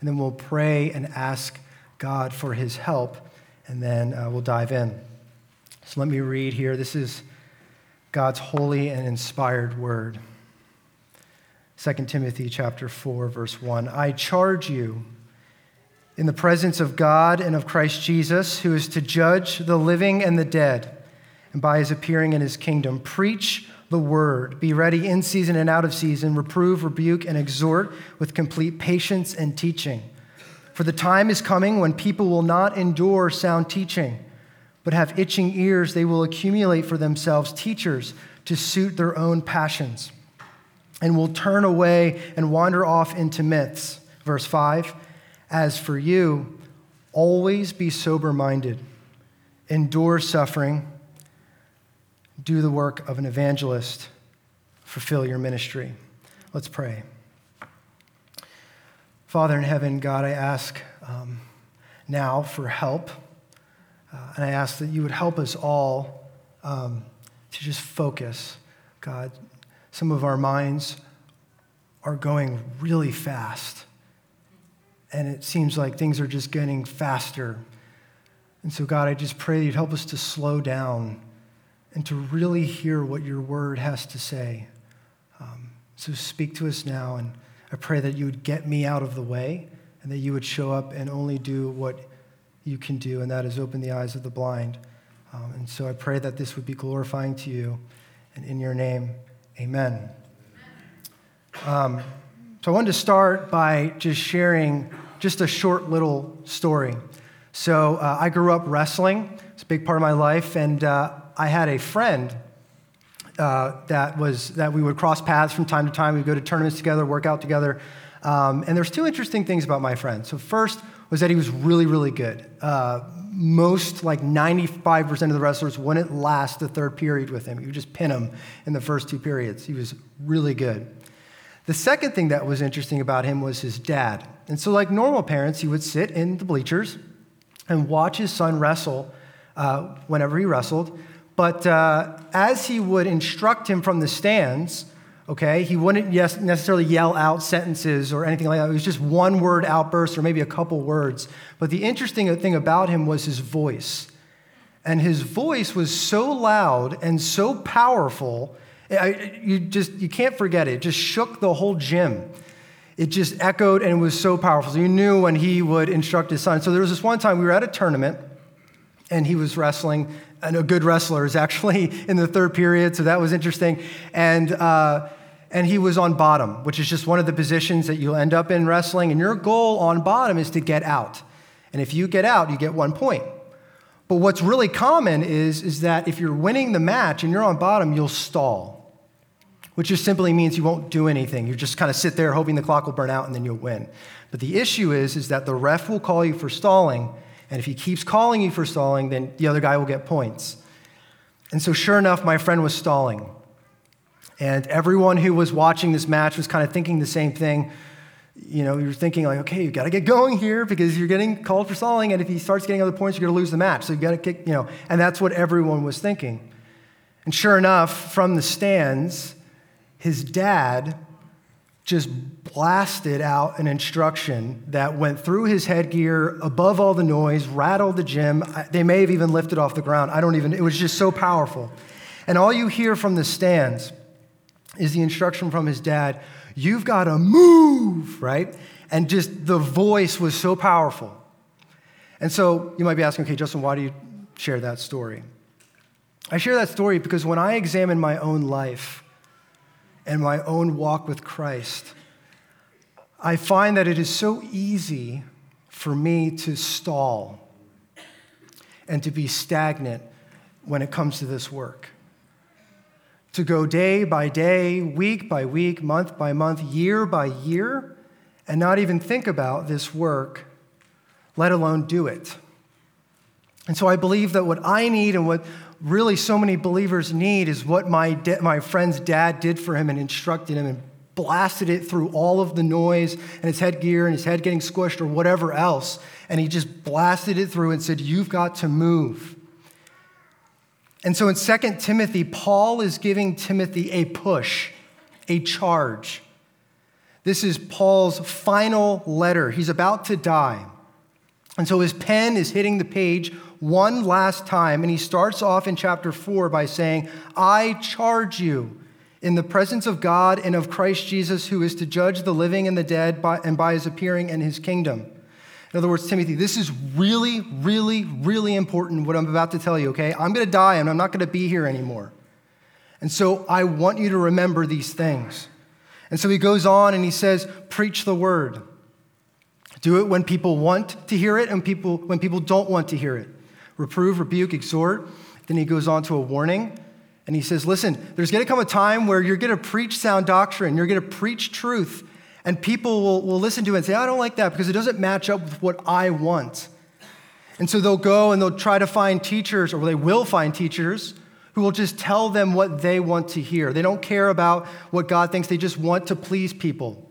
and then we'll pray and ask God for his help, and then uh, we'll dive in. So let me read here. This is God's holy and inspired word. 2 Timothy chapter 4 verse 1. I charge you in the presence of God and of Christ Jesus, who is to judge the living and the dead, and by his appearing in his kingdom, preach the word. Be ready in season and out of season, reprove, rebuke, and exhort with complete patience and teaching. For the time is coming when people will not endure sound teaching, but have itching ears. They will accumulate for themselves teachers to suit their own passions, and will turn away and wander off into myths. Verse 5 as for you, always be sober minded, endure suffering, do the work of an evangelist, fulfill your ministry. Let's pray. Father in heaven, God, I ask um, now for help. Uh, and I ask that you would help us all um, to just focus. God, some of our minds are going really fast and it seems like things are just getting faster. And so, God, I just pray that you'd help us to slow down and to really hear what your word has to say. Um, so, speak to us now, and I pray that you would get me out of the way and that you would show up and only do what you can do, and that is open the eyes of the blind. Um, and so, I pray that this would be glorifying to you, and in your name, amen. Um, so I wanted to start by just sharing just a short little story. So uh, I grew up wrestling. It's a big part of my life, and uh, I had a friend uh, that was that we would cross paths from time to time. We'd go to tournaments together, work out together. Um, and there's two interesting things about my friend. So first was that he was really, really good. Uh, most, like 95% of the wrestlers wouldn't last the third period with him. You would just pin him in the first two periods. He was really good. The second thing that was interesting about him was his dad. And so, like normal parents, he would sit in the bleachers and watch his son wrestle uh, whenever he wrestled. But uh, as he would instruct him from the stands, okay, he wouldn't yes, necessarily yell out sentences or anything like that. It was just one word outburst or maybe a couple words. But the interesting thing about him was his voice. And his voice was so loud and so powerful I, you just you can't forget it. It just shook the whole gym. It just echoed and it was so powerful. So you knew when he would instruct his son. So there was this one time we were at a tournament and he was wrestling, and a good wrestler is actually in the third period, so that was interesting. And uh, and he was on bottom, which is just one of the positions that you'll end up in wrestling. And your goal on bottom is to get out. And if you get out, you get one point. But what's really common is, is that if you're winning the match and you're on bottom, you'll stall which just simply means you won't do anything. You just kind of sit there hoping the clock will burn out and then you'll win. But the issue is, is that the ref will call you for stalling, and if he keeps calling you for stalling, then the other guy will get points. And so, sure enough, my friend was stalling. And everyone who was watching this match was kind of thinking the same thing. You know, you're thinking, like, okay, you've got to get going here because you're getting called for stalling, and if he starts getting other points, you're going to lose the match. So you've got to kick, you know, and that's what everyone was thinking. And sure enough, from the stands, his dad just blasted out an instruction that went through his headgear, above all the noise, rattled the gym. They may have even lifted off the ground. I don't even, it was just so powerful. And all you hear from the stands is the instruction from his dad you've got to move, right? And just the voice was so powerful. And so you might be asking, okay, Justin, why do you share that story? I share that story because when I examine my own life, and my own walk with Christ, I find that it is so easy for me to stall and to be stagnant when it comes to this work. To go day by day, week by week, month by month, year by year, and not even think about this work, let alone do it. And so I believe that what I need and what really so many believers need is what my, de- my friend's dad did for him and instructed him and blasted it through all of the noise and his headgear and his head getting squished or whatever else. And he just blasted it through and said, You've got to move. And so in 2 Timothy, Paul is giving Timothy a push, a charge This is Paul's final letter. He's about to die. And so his pen is hitting the page one last time, and he starts off in chapter 4 by saying, I charge you in the presence of God and of Christ Jesus, who is to judge the living and the dead, by, and by his appearing and his kingdom. In other words, Timothy, this is really, really, really important what I'm about to tell you, okay? I'm going to die and I'm not going to be here anymore. And so I want you to remember these things. And so he goes on and he says, Preach the word. Do it when people want to hear it and people, when people don't want to hear it. Reprove, rebuke, exhort. Then he goes on to a warning and he says, Listen, there's going to come a time where you're going to preach sound doctrine, you're going to preach truth, and people will, will listen to it and say, I don't like that because it doesn't match up with what I want. And so they'll go and they'll try to find teachers, or they will find teachers who will just tell them what they want to hear. They don't care about what God thinks, they just want to please people.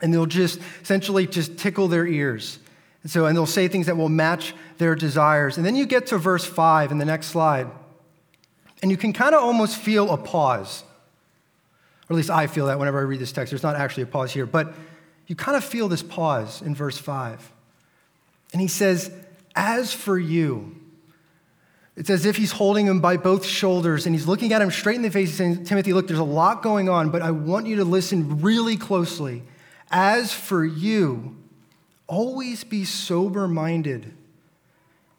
And they'll just essentially just tickle their ears. And so, and they'll say things that will match their desires. And then you get to verse 5 in the next slide, and you can kind of almost feel a pause. Or at least I feel that whenever I read this text. There's not actually a pause here, but you kind of feel this pause in verse 5. And he says, As for you, it's as if he's holding him by both shoulders and he's looking at him straight in the face and saying, Timothy, look, there's a lot going on, but I want you to listen really closely. As for you, always be sober minded,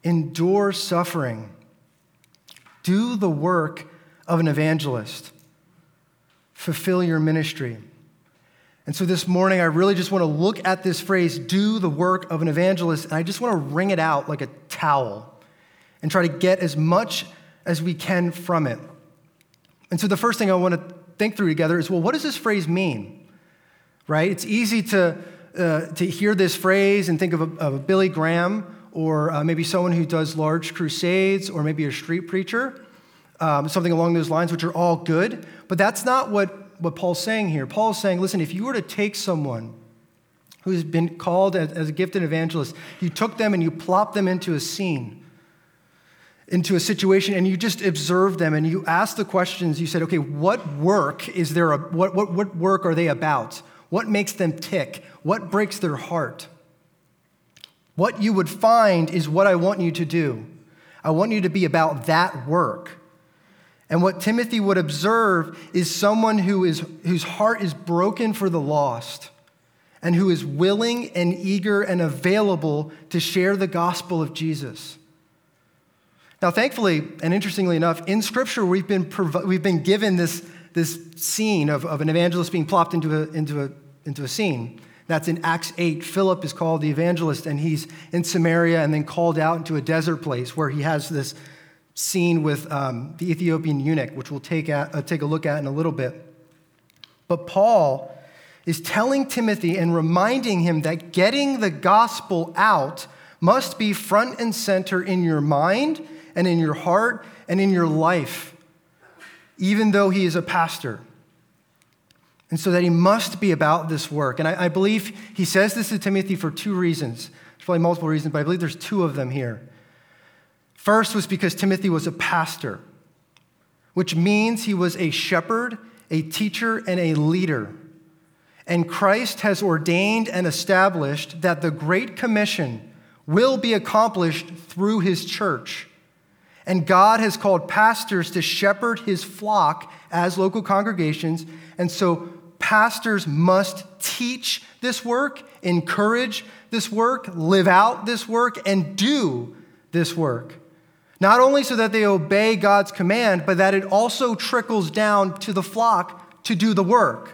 endure suffering, do the work of an evangelist, fulfill your ministry. And so this morning, I really just want to look at this phrase, do the work of an evangelist, and I just want to wring it out like a towel and try to get as much as we can from it. And so the first thing I want to think through together is well, what does this phrase mean? Right? It's easy to, uh, to hear this phrase and think of a, of a Billy Graham or uh, maybe someone who does large crusades or maybe a street preacher, um, something along those lines, which are all good. But that's not what, what Paul's saying here. Paul's saying, listen, if you were to take someone who's been called as, as a gifted evangelist, you took them and you plopped them into a scene into a situation and you just observe them and you ask the questions. You said, okay, what work is there? A, what, what, what work are they about? What makes them tick? What breaks their heart? What you would find is what I want you to do. I want you to be about that work. And what Timothy would observe is someone who is, whose heart is broken for the lost and who is willing and eager and available to share the gospel of Jesus. Now, thankfully, and interestingly enough, in Scripture, we've been, we've been given this, this scene of, of an evangelist being plopped into a, into, a, into a scene. That's in Acts 8. Philip is called the evangelist, and he's in Samaria and then called out into a desert place where he has this scene with um, the Ethiopian eunuch, which we'll take, at, uh, take a look at in a little bit. But Paul is telling Timothy and reminding him that getting the gospel out must be front and center in your mind and in your heart and in your life, even though he is a pastor. And so that he must be about this work. And I, I believe he says this to Timothy for two reasons. There's probably multiple reasons, but I believe there's two of them here. First was because Timothy was a pastor, which means he was a shepherd, a teacher, and a leader. And Christ has ordained and established that the Great Commission will be accomplished through his church. And God has called pastors to shepherd his flock as local congregations. And so pastors must teach this work, encourage this work, live out this work, and do this work. Not only so that they obey God's command, but that it also trickles down to the flock to do the work.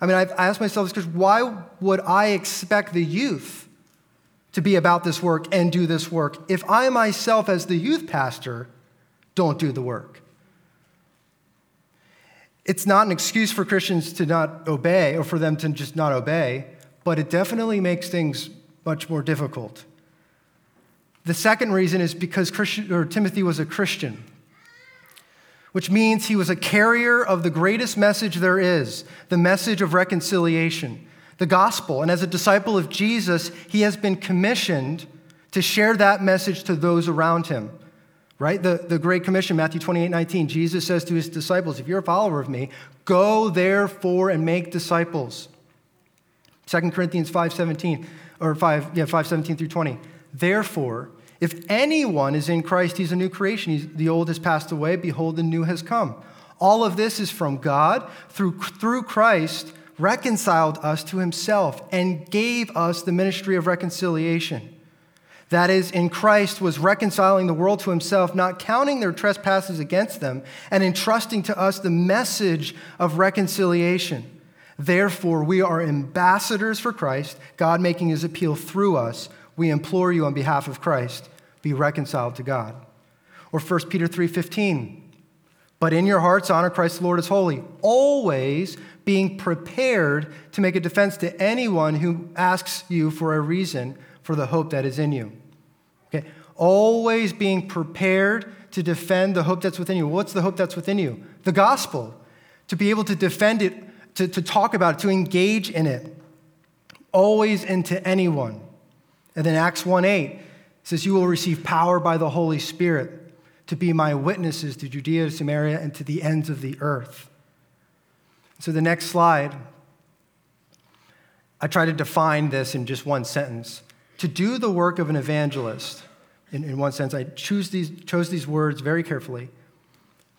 I mean, I've asked myself this because why would I expect the youth to be about this work and do this work if I myself, as the youth pastor, don't do the work? It's not an excuse for Christians to not obey or for them to just not obey, but it definitely makes things much more difficult. The second reason is because Christian, or Timothy was a Christian, which means he was a carrier of the greatest message there is the message of reconciliation the gospel. And as a disciple of Jesus, he has been commissioned to share that message to those around him. Right? The, the Great Commission, Matthew 28 19, Jesus says to his disciples, If you're a follower of me, go therefore and make disciples. 2 Corinthians 5:17 or 5 yeah 5:17 through 20. Therefore, if anyone is in Christ, he's a new creation. He's, the old has passed away, behold the new has come. All of this is from God through through Christ reconciled us to himself and gave us the ministry of reconciliation. That is, in Christ was reconciling the world to himself, not counting their trespasses against them, and entrusting to us the message of reconciliation. Therefore, we are ambassadors for Christ, God making his appeal through us. We implore you on behalf of Christ, be reconciled to God. Or 1 Peter 3:15. But in your hearts honor Christ the Lord as holy, always being prepared to make a defense to anyone who asks you for a reason for the hope that is in you. Okay? Always being prepared to defend the hope that's within you. What's the hope that's within you? The gospel. To be able to defend it to, to talk about it, to engage in it, always and to anyone. And then Acts 1 8 says, You will receive power by the Holy Spirit to be my witnesses to Judea, Samaria, and to the ends of the earth. So, the next slide, I try to define this in just one sentence. To do the work of an evangelist, in, in one sense, I choose these, chose these words very carefully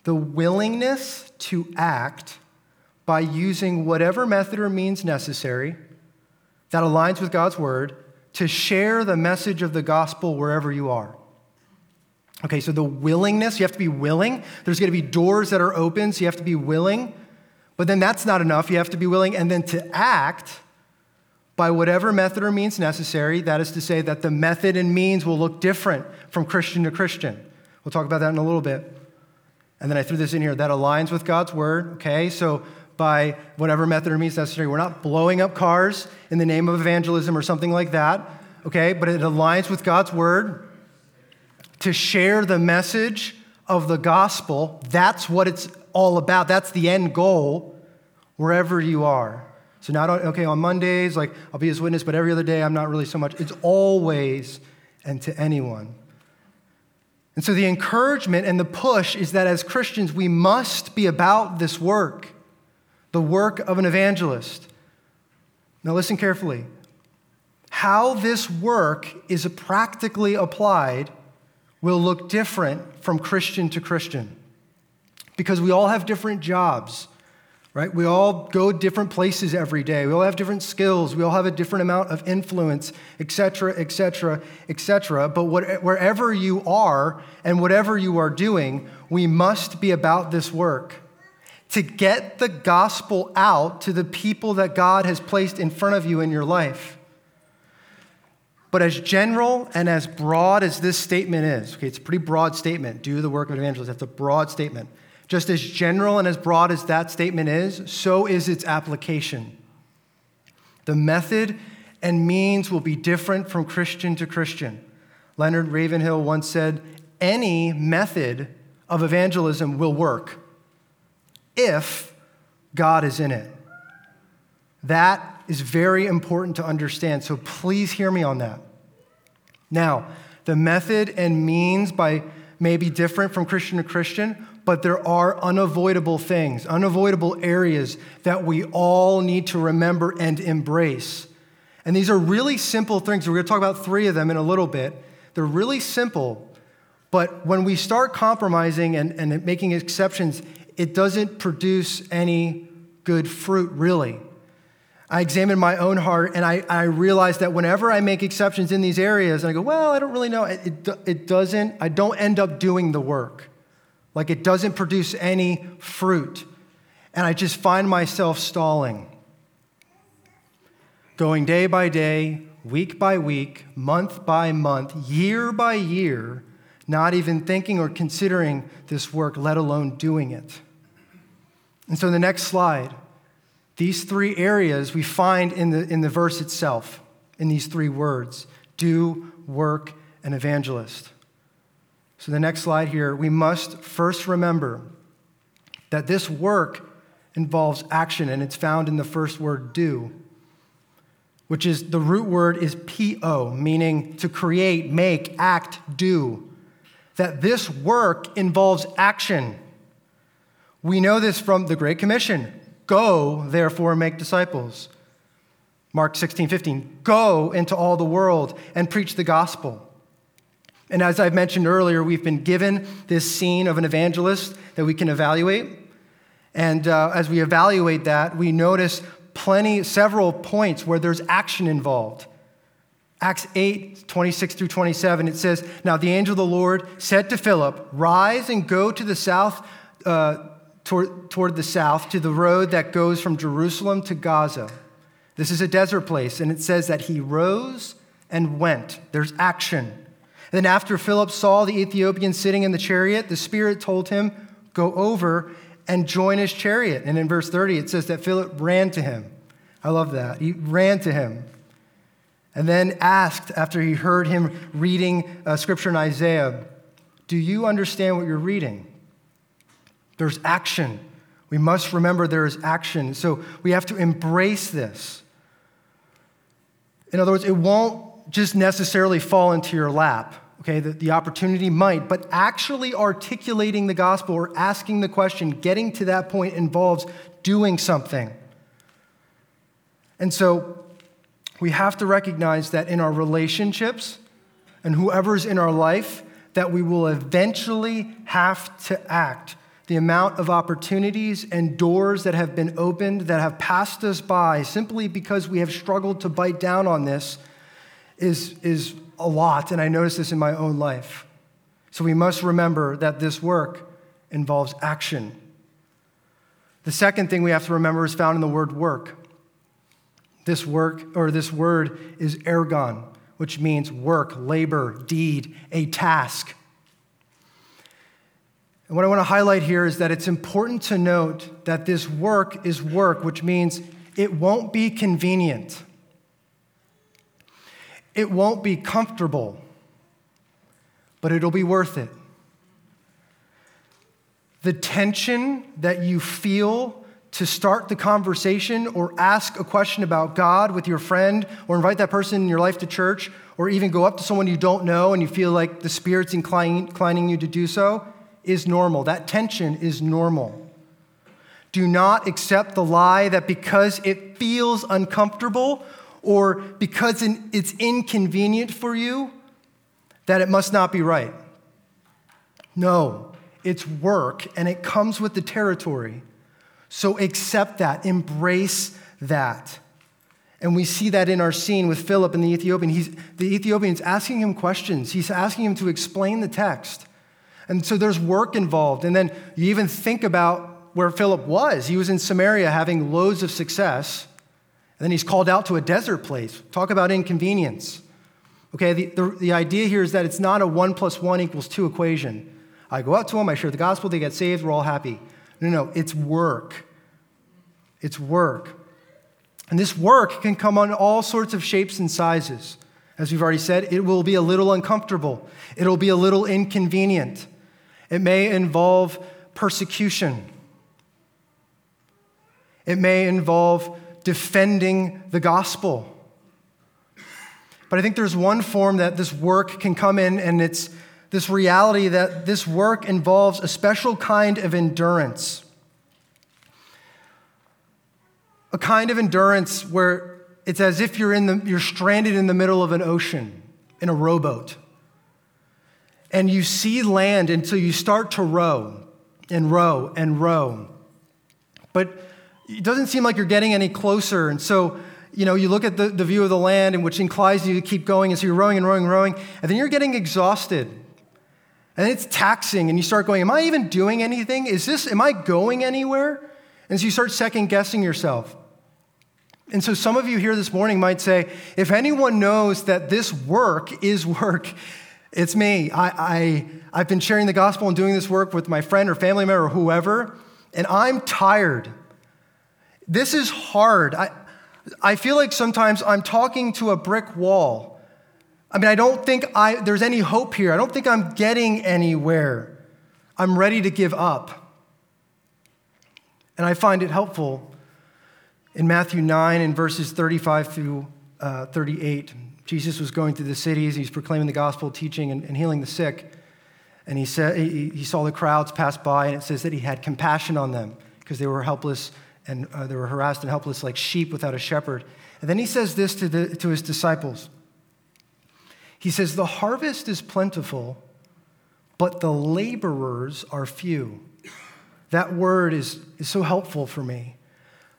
the willingness to act by using whatever method or means necessary that aligns with God's word to share the message of the gospel wherever you are. Okay, so the willingness, you have to be willing. There's going to be doors that are open, so you have to be willing. But then that's not enough. You have to be willing and then to act by whatever method or means necessary. That is to say, that the method and means will look different from Christian to Christian. We'll talk about that in a little bit. And then I threw this in here that aligns with God's word. Okay, so by whatever method or means necessary. We're not blowing up cars in the name of evangelism or something like that, okay? But it aligns with God's word to share the message of the gospel. That's what it's all about. That's the end goal wherever you are. So not okay on Mondays, like I'll be his witness, but every other day I'm not really so much. It's always and to anyone. And so the encouragement and the push is that as Christians, we must be about this work the work of an evangelist. Now, listen carefully. How this work is practically applied will look different from Christian to Christian because we all have different jobs, right? We all go different places every day. We all have different skills. We all have a different amount of influence, et cetera, et cetera, et cetera. But what, wherever you are and whatever you are doing, we must be about this work to get the gospel out to the people that God has placed in front of you in your life. But as general and as broad as this statement is, okay, it's a pretty broad statement. Do the work of an evangelist. That's a broad statement. Just as general and as broad as that statement is, so is its application. The method and means will be different from Christian to Christian. Leonard Ravenhill once said, Any method of evangelism will work if God is in it. That is very important to understand, so please hear me on that. Now, the method and means by may be different from Christian to Christian, but there are unavoidable things, unavoidable areas that we all need to remember and embrace. And these are really simple things. We're going to talk about three of them in a little bit. They're really simple, but when we start compromising and, and making exceptions, it doesn't produce any good fruit, really. I examined my own heart and I, I realized that whenever I make exceptions in these areas, and I go, well, I don't really know, it, it, it doesn't, I don't end up doing the work. Like it doesn't produce any fruit. And I just find myself stalling. Going day by day, week by week, month by month, year by year, not even thinking or considering this work, let alone doing it. And so, in the next slide, these three areas we find in the, in the verse itself, in these three words do, work, and evangelist. So, the next slide here, we must first remember that this work involves action, and it's found in the first word, do, which is the root word is po, meaning to create, make, act, do. That this work involves action. We know this from the Great Commission go, therefore, make disciples. Mark 16, 15, go into all the world and preach the gospel. And as I've mentioned earlier, we've been given this scene of an evangelist that we can evaluate. And uh, as we evaluate that, we notice plenty, several points where there's action involved. Acts 8, 26 through 27, it says, Now the angel of the Lord said to Philip, Rise and go to the south, uh, toward, toward the south, to the road that goes from Jerusalem to Gaza. This is a desert place. And it says that he rose and went. There's action. Then, after Philip saw the Ethiopian sitting in the chariot, the Spirit told him, Go over and join his chariot. And in verse 30, it says that Philip ran to him. I love that. He ran to him. And then asked, after he heard him reading uh, scripture in Isaiah, Do you understand what you're reading? There's action. We must remember there is action. So we have to embrace this. In other words, it won't just necessarily fall into your lap. Okay, the, the opportunity might, but actually articulating the gospel or asking the question, getting to that point involves doing something. And so we have to recognize that in our relationships and whoever's in our life, that we will eventually have to act. The amount of opportunities and doors that have been opened that have passed us by simply because we have struggled to bite down on this is, is a lot, and I notice this in my own life. So we must remember that this work involves action. The second thing we have to remember is found in the word work. This work, or this word, is ergon, which means work, labor, deed, a task. And what I want to highlight here is that it's important to note that this work is work, which means it won't be convenient. It won't be comfortable, but it'll be worth it. The tension that you feel to start the conversation or ask a question about God with your friend or invite that person in your life to church or even go up to someone you don't know and you feel like the Spirit's inclining, you to do so is normal. That tension is normal. Do not accept the lie that because it feels uncomfortable or because it's inconvenient for you, that it must not be right. No, it's work and it comes with the territory. So accept that, embrace that. And we see that in our scene with Philip and the Ethiopian. He's, the Ethiopian's asking him questions, he's asking him to explain the text. And so there's work involved. And then you even think about where Philip was. He was in Samaria having loads of success. Then he's called out to a desert place. Talk about inconvenience. Okay, the, the, the, idea here is that it's not a one plus one equals two equation. I go out to them, I share the gospel, they get saved, we're all happy. No, no, it's work. It's work. And this work can come on all sorts of shapes and sizes. As we've already said, it will be a little uncomfortable, it'll be a little inconvenient. It may involve persecution, it may involve defending the gospel. But I think there's one form that this work can come in, and it's this reality that this work involves a special kind of endurance. A kind of endurance where it's as if you're, in the, you're stranded in the middle of an ocean in a rowboat. And you see land until you start to row and row and row. But it doesn't seem like you're getting any closer. And so, you know, you look at the, the view of the land, and which inclines you to keep going. And so you're rowing and rowing and rowing. And then you're getting exhausted. And it's taxing. And you start going, Am I even doing anything? Is this, am I going anywhere? And so you start second guessing yourself. And so some of you here this morning might say, if anyone knows that this work is work, it's me. I, I, I've been sharing the gospel and doing this work with my friend or family member or whoever, and I'm tired. This is hard. I, I feel like sometimes I'm talking to a brick wall. I mean, I don't think I, there's any hope here. I don't think I'm getting anywhere. I'm ready to give up. And I find it helpful in Matthew 9 in verses 35 through uh, 38. Jesus was going through the cities, he's proclaiming the gospel, teaching, and, and healing the sick. And he, said, he, he saw the crowds pass by, and it says that he had compassion on them because they were helpless and uh, they were harassed and helpless like sheep without a shepherd. And then he says this to, the, to his disciples He says, The harvest is plentiful, but the laborers are few. That word is, is so helpful for me.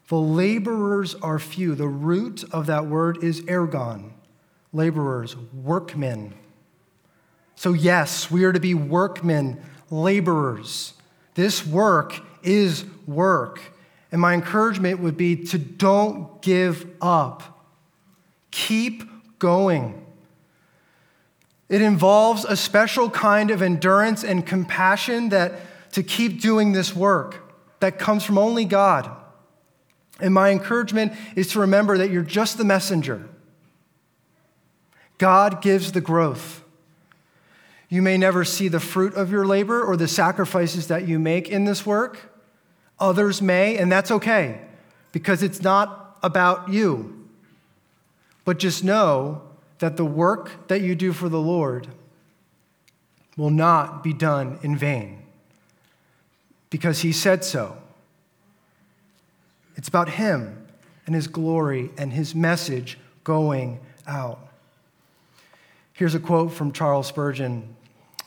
The laborers are few. The root of that word is ergon, laborers, workmen. So, yes, we are to be workmen, laborers. This work is work. And my encouragement would be to don't give up. Keep going. It involves a special kind of endurance and compassion that to keep doing this work that comes from only God. And my encouragement is to remember that you're just the messenger. God gives the growth. You may never see the fruit of your labor or the sacrifices that you make in this work. Others may, and that's okay because it's not about you. But just know that the work that you do for the Lord will not be done in vain because He said so. It's about Him and His glory and His message going out. Here's a quote from Charles Spurgeon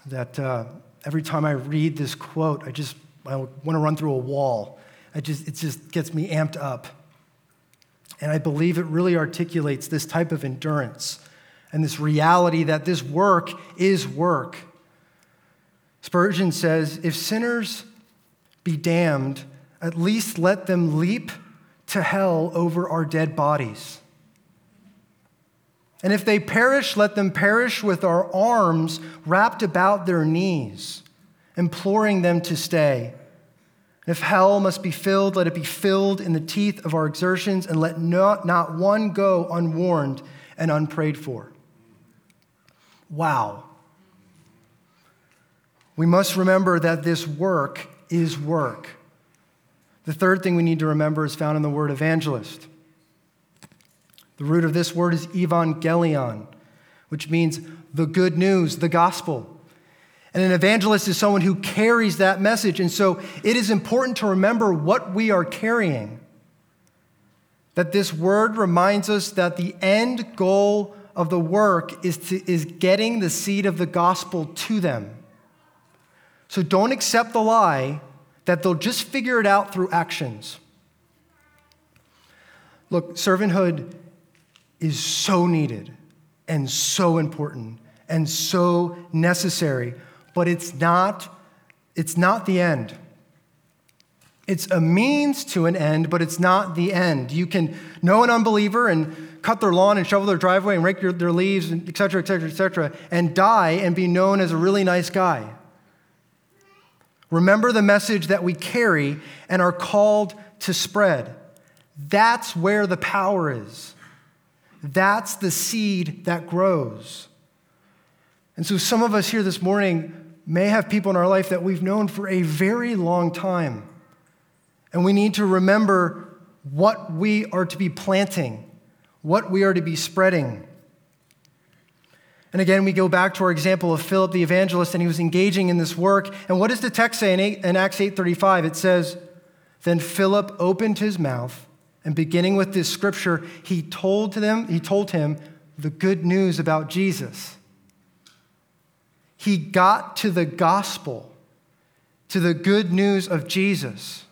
that uh, every time I read this quote, I just I want to run through a wall. I just, it just gets me amped up. And I believe it really articulates this type of endurance and this reality that this work is work. Spurgeon says if sinners be damned, at least let them leap to hell over our dead bodies. And if they perish, let them perish with our arms wrapped about their knees, imploring them to stay. If hell must be filled, let it be filled in the teeth of our exertions, and let not, not one go unwarned and unprayed for. Wow. We must remember that this work is work. The third thing we need to remember is found in the word evangelist. The root of this word is evangelion, which means the good news, the gospel. And an evangelist is someone who carries that message. And so it is important to remember what we are carrying. That this word reminds us that the end goal of the work is, to, is getting the seed of the gospel to them. So don't accept the lie that they'll just figure it out through actions. Look, servanthood is so needed and so important and so necessary but it's not, it's not the end. It's a means to an end, but it's not the end. You can know an unbeliever and cut their lawn and shovel their driveway and rake their leaves, and et cetera, et cetera, et cetera, and die and be known as a really nice guy. Remember the message that we carry and are called to spread. That's where the power is. That's the seed that grows. And so, some of us here this morning, may have people in our life that we've known for a very long time. And we need to remember what we are to be planting, what we are to be spreading. And again, we go back to our example of Philip the evangelist, and he was engaging in this work. And what does the text say in, 8, in Acts 8:35? It says, Then Philip opened his mouth, and beginning with this scripture, he told to them, he told him the good news about Jesus he got to the gospel, to the good news of Jesus.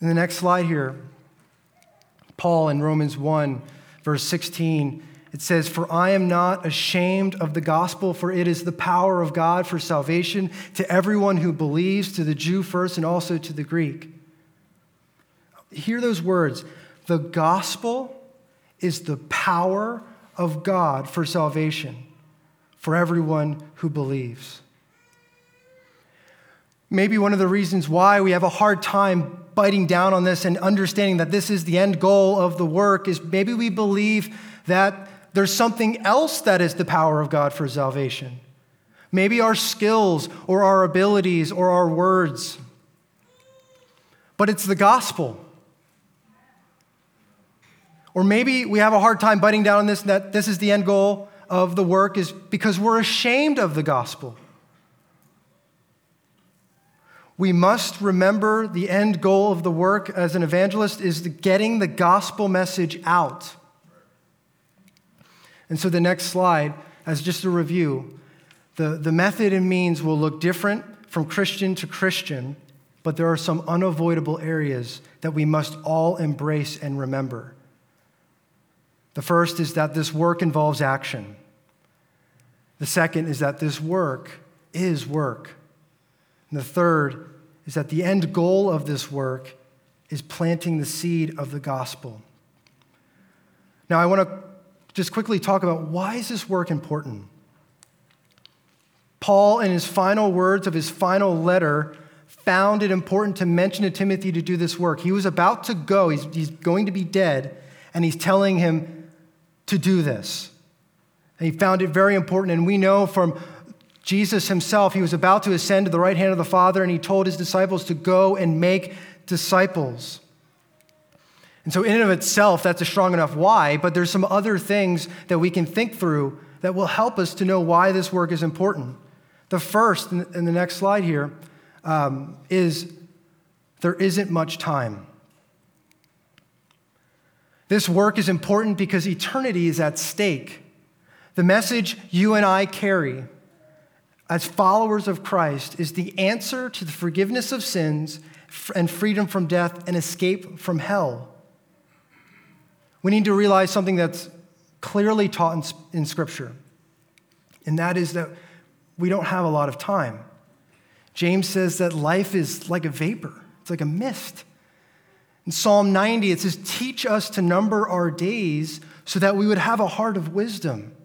In the next slide here, Paul in Romans 1, verse 16, it says, For I am not ashamed of the gospel, for it is the power of God for salvation to everyone who believes, to the Jew first and also to the Greek. Hear those words. The gospel is the power of God for salvation for everyone who believes. Maybe one of the reasons why we have a hard time biting down on this and understanding that this is the end goal of the work is maybe we believe that there's something else that is the power of God for salvation. Maybe our skills or our abilities or our words. But it's the gospel. Or maybe we have a hard time biting down on this that this is the end goal of the work is because we're ashamed of the gospel. we must remember the end goal of the work as an evangelist is getting the gospel message out. And so the next slide, as just a review, the, the method and means will look different from Christian to Christian, but there are some unavoidable areas that we must all embrace and remember. The first is that this work involves action. The second is that this work is work. And the third is that the end goal of this work is planting the seed of the gospel. Now, I want to just quickly talk about why is this work important? Paul, in his final words of his final letter, found it important to mention to Timothy to do this work. He was about to go, he's, he's going to be dead, and he's telling him to do this. He found it very important. And we know from Jesus himself, he was about to ascend to the right hand of the Father, and he told his disciples to go and make disciples. And so, in and of itself, that's a strong enough why, but there's some other things that we can think through that will help us to know why this work is important. The first, in the next slide here, um, is there isn't much time. This work is important because eternity is at stake. The message you and I carry as followers of Christ is the answer to the forgiveness of sins and freedom from death and escape from hell. We need to realize something that's clearly taught in, in Scripture, and that is that we don't have a lot of time. James says that life is like a vapor, it's like a mist. In Psalm 90, it says, Teach us to number our days so that we would have a heart of wisdom.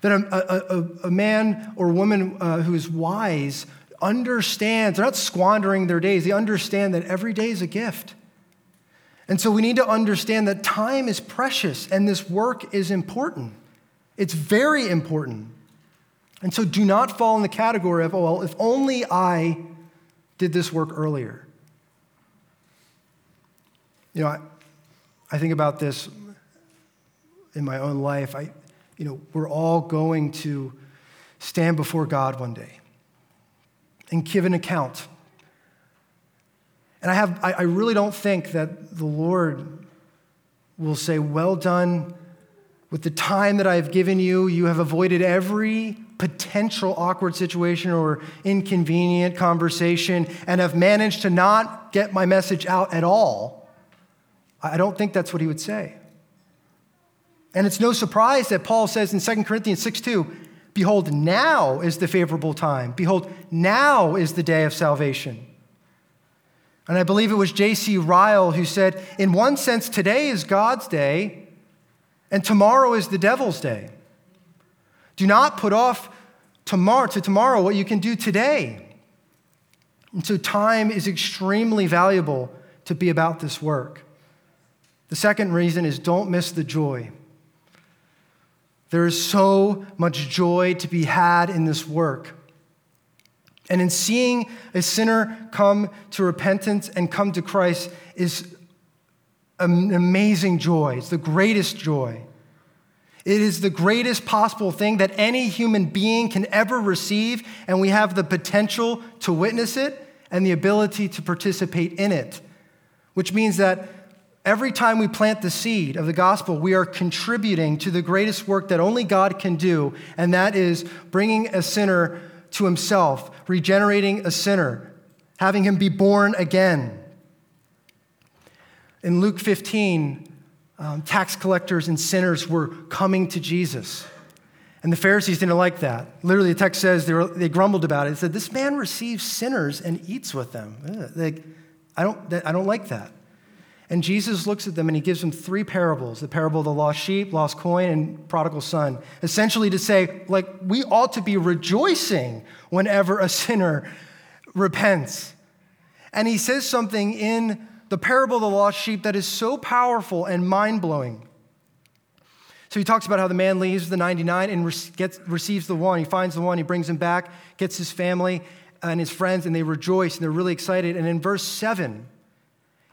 That a, a, a man or woman uh, who is wise understands, they're not squandering their days, they understand that every day is a gift. And so we need to understand that time is precious and this work is important. It's very important. And so do not fall in the category of, oh, well, if only I did this work earlier. You know, I, I think about this in my own life. I, you know, we're all going to stand before God one day and give an account. And I, have, I, I really don't think that the Lord will say, Well done with the time that I have given you. You have avoided every potential awkward situation or inconvenient conversation and have managed to not get my message out at all. I don't think that's what he would say. And it's no surprise that Paul says in 2 Corinthians 6 2, Behold, now is the favorable time. Behold, now is the day of salvation. And I believe it was J.C. Ryle who said, In one sense, today is God's day, and tomorrow is the devil's day. Do not put off tomorrow to tomorrow what you can do today. And so, time is extremely valuable to be about this work. The second reason is don't miss the joy. There is so much joy to be had in this work. And in seeing a sinner come to repentance and come to Christ is an amazing joy. It's the greatest joy. It is the greatest possible thing that any human being can ever receive, and we have the potential to witness it and the ability to participate in it, which means that Every time we plant the seed of the gospel, we are contributing to the greatest work that only God can do, and that is bringing a sinner to himself, regenerating a sinner, having him be born again. In Luke 15, um, tax collectors and sinners were coming to Jesus. And the Pharisees didn't like that. Literally, the text says they, were, they grumbled about it. It said, This man receives sinners and eats with them. They, I, don't, I don't like that. And Jesus looks at them and he gives them three parables the parable of the lost sheep, lost coin, and prodigal son. Essentially, to say, like, we ought to be rejoicing whenever a sinner repents. And he says something in the parable of the lost sheep that is so powerful and mind blowing. So he talks about how the man leaves the 99 and gets, receives the one. He finds the one, he brings him back, gets his family and his friends, and they rejoice and they're really excited. And in verse 7,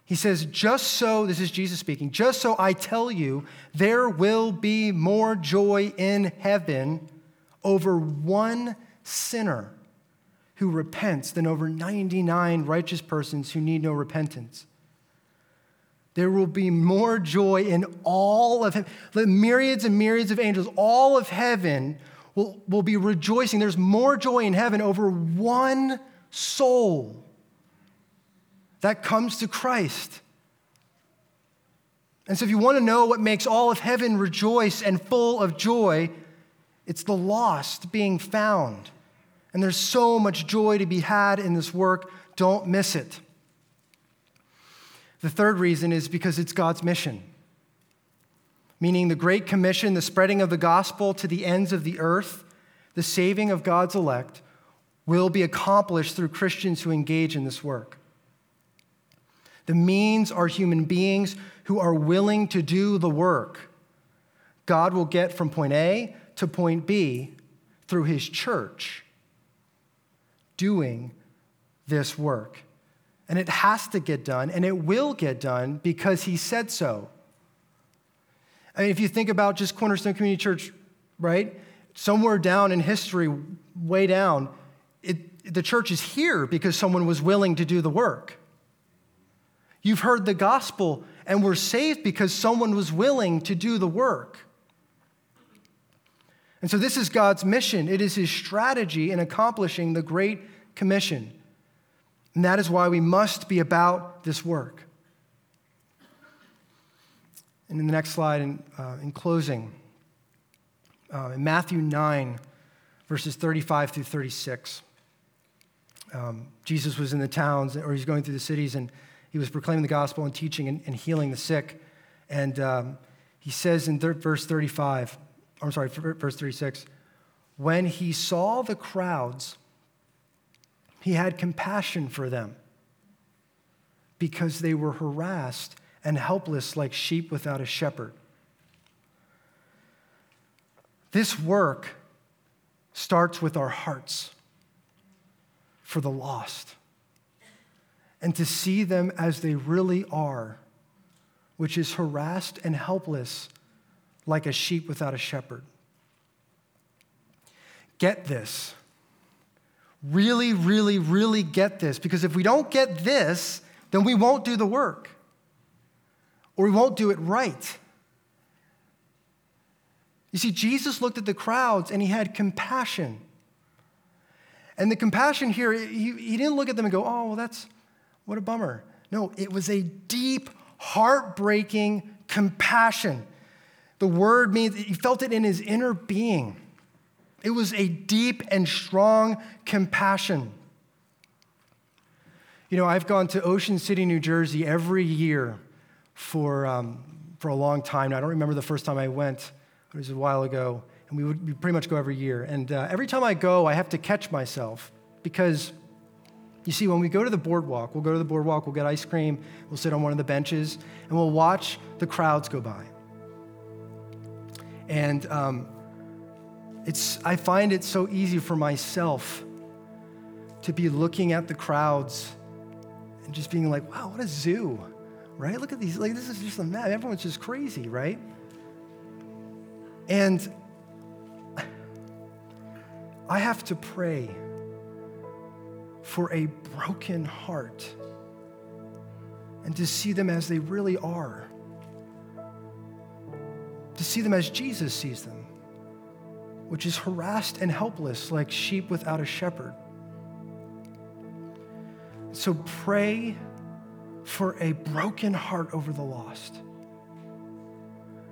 he says, Just so, this is Jesus speaking, just so I tell you, there will be more joy in heaven over one sinner who repents than over 99 righteous persons who need no repentance. There will be more joy in all of heaven. The myriads and myriads of angels, all of heaven will, will be rejoicing. There's more joy in heaven over one soul that comes to Christ. And so, if you want to know what makes all of heaven rejoice and full of joy, it's the lost being found. And there's so much joy to be had in this work. Don't miss it. The third reason is because it's God's mission, meaning the Great Commission, the spreading of the gospel to the ends of the earth, the saving of God's elect, will be accomplished through Christians who engage in this work. The means are human beings who are willing to do the work. God will get from point A to point B through his church doing this work. And it has to get done, and it will get done because he said so. I mean, if you think about just Cornerstone Community Church, right? Somewhere down in history, way down, it, the church is here because someone was willing to do the work. You've heard the gospel and were saved because someone was willing to do the work. And so, this is God's mission. It is his strategy in accomplishing the Great Commission. And that is why we must be about this work. And in the next slide, in, uh, in closing, uh, in Matthew 9, verses 35 through 36, um, Jesus was in the towns, or he's going through the cities, and he was proclaiming the gospel and teaching and, and healing the sick. And um, he says in verse 35, I'm sorry, verse 36, when he saw the crowds, he had compassion for them because they were harassed and helpless like sheep without a shepherd. This work starts with our hearts for the lost and to see them as they really are, which is harassed and helpless like a sheep without a shepherd. Get this really, really, really get this. Because if we don't get this, then we won't do the work or we won't do it right. You see, Jesus looked at the crowds and he had compassion. And the compassion here, he, he didn't look at them and go, oh, well, that's what a bummer. No, it was a deep, heartbreaking compassion. The word means he felt it in his inner being. It was a deep and strong compassion. You know, I've gone to Ocean City, New Jersey every year for, um, for a long time now. I don't remember the first time I went, it was a while ago, and we would we pretty much go every year. And uh, every time I go, I have to catch myself because you see, when we go to the boardwalk, we'll go to the boardwalk, we'll get ice cream, we'll sit on one of the benches, and we'll watch the crowds go by. And um, it's, I find it so easy for myself to be looking at the crowds and just being like, wow, what a zoo, right? Look at these, like, this is just a mad, everyone's just crazy, right? And I have to pray for a broken heart and to see them as they really are, to see them as Jesus sees them which is harassed and helpless like sheep without a shepherd. So pray for a broken heart over the lost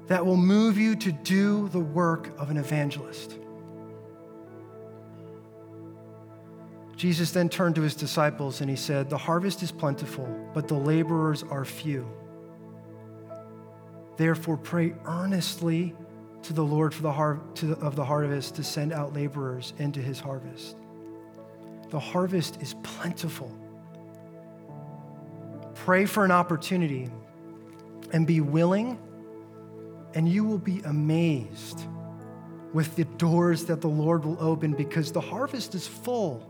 that will move you to do the work of an evangelist. Jesus then turned to his disciples and he said, The harvest is plentiful, but the laborers are few. Therefore, pray earnestly to the Lord for the har- the, of the harvest to send out laborers into his harvest. The harvest is plentiful. Pray for an opportunity and be willing, and you will be amazed with the doors that the Lord will open because the harvest is full.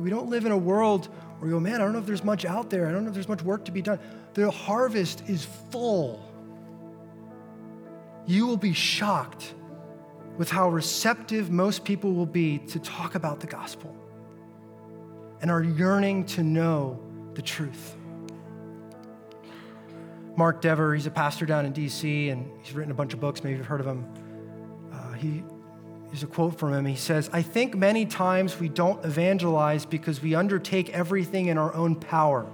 We don't live in a world where we go, man, I don't know if there's much out there. I don't know if there's much work to be done. The harvest is full you will be shocked with how receptive most people will be to talk about the gospel. and are yearning to know the truth. Mark Dever, he's a pastor down in DC, and he's written a bunch of books. Maybe you've heard of him. Uh, he, here's a quote from him. He says, I think many times we don't evangelize because we undertake everything in our own power.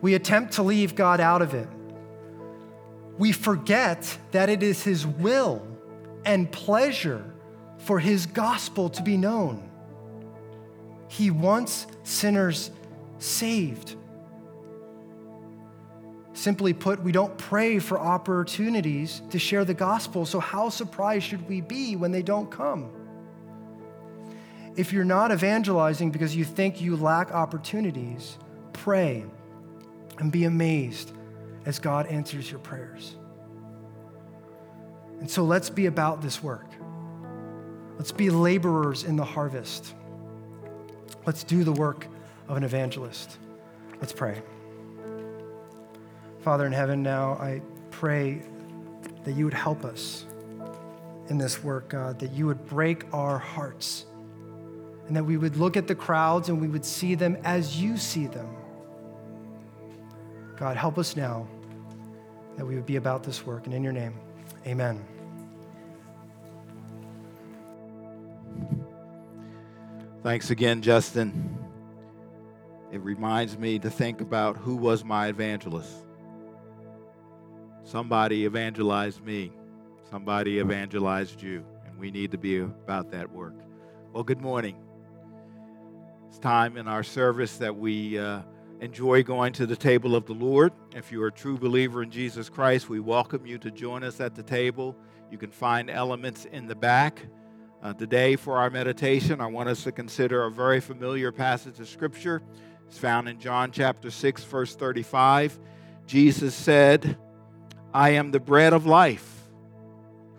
We attempt to leave God out of it. We forget that it is His will and pleasure for His gospel to be known. He wants sinners saved. Simply put, we don't pray for opportunities to share the gospel, so how surprised should we be when they don't come? If you're not evangelizing because you think you lack opportunities, pray and be amazed as God answers your prayers. And so let's be about this work. Let's be laborers in the harvest. Let's do the work of an evangelist. Let's pray. Father in heaven, now I pray that you would help us in this work, God, that you would break our hearts, and that we would look at the crowds and we would see them as you see them. God, help us now that we would be about this work. And in your name, amen. Thanks again, Justin. It reminds me to think about who was my evangelist. Somebody evangelized me, somebody evangelized you, and we need to be about that work. Well, good morning. It's time in our service that we. Uh, enjoy going to the table of the Lord. If you're a true believer in Jesus Christ, we welcome you to join us at the table. You can find elements in the back. Uh, today, for our meditation, I want us to consider a very familiar passage of Scripture. It's found in John chapter 6, verse 35. Jesus said, I am the bread of life.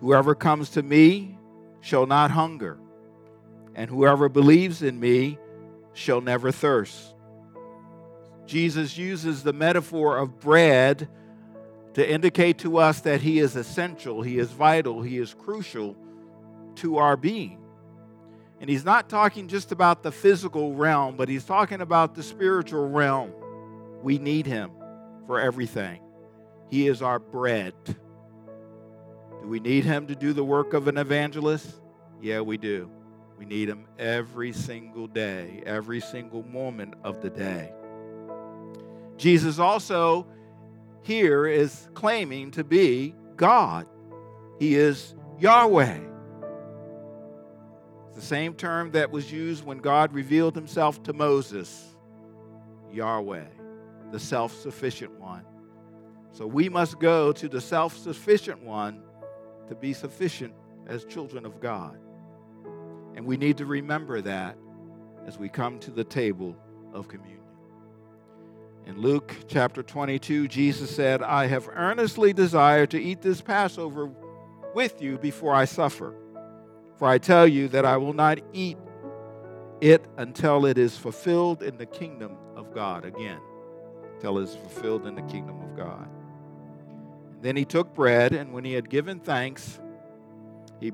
Whoever comes to me shall not hunger, and whoever believes in me shall never thirst. Jesus uses the metaphor of bread to indicate to us that He is essential, He is vital, He is crucial to our being. And He's not talking just about the physical realm, but He's talking about the spiritual realm. We need Him for everything. He is our bread. Do we need Him to do the work of an evangelist? Yeah, we do. We need Him every single day, every single moment of the day. Jesus also here is claiming to be God. He is Yahweh. It's the same term that was used when God revealed himself to Moses Yahweh, the self sufficient one. So we must go to the self sufficient one to be sufficient as children of God. And we need to remember that as we come to the table of communion. In Luke chapter 22, Jesus said, I have earnestly desired to eat this Passover with you before I suffer. For I tell you that I will not eat it until it is fulfilled in the kingdom of God. Again, until it is fulfilled in the kingdom of God. Then he took bread, and when he had given thanks,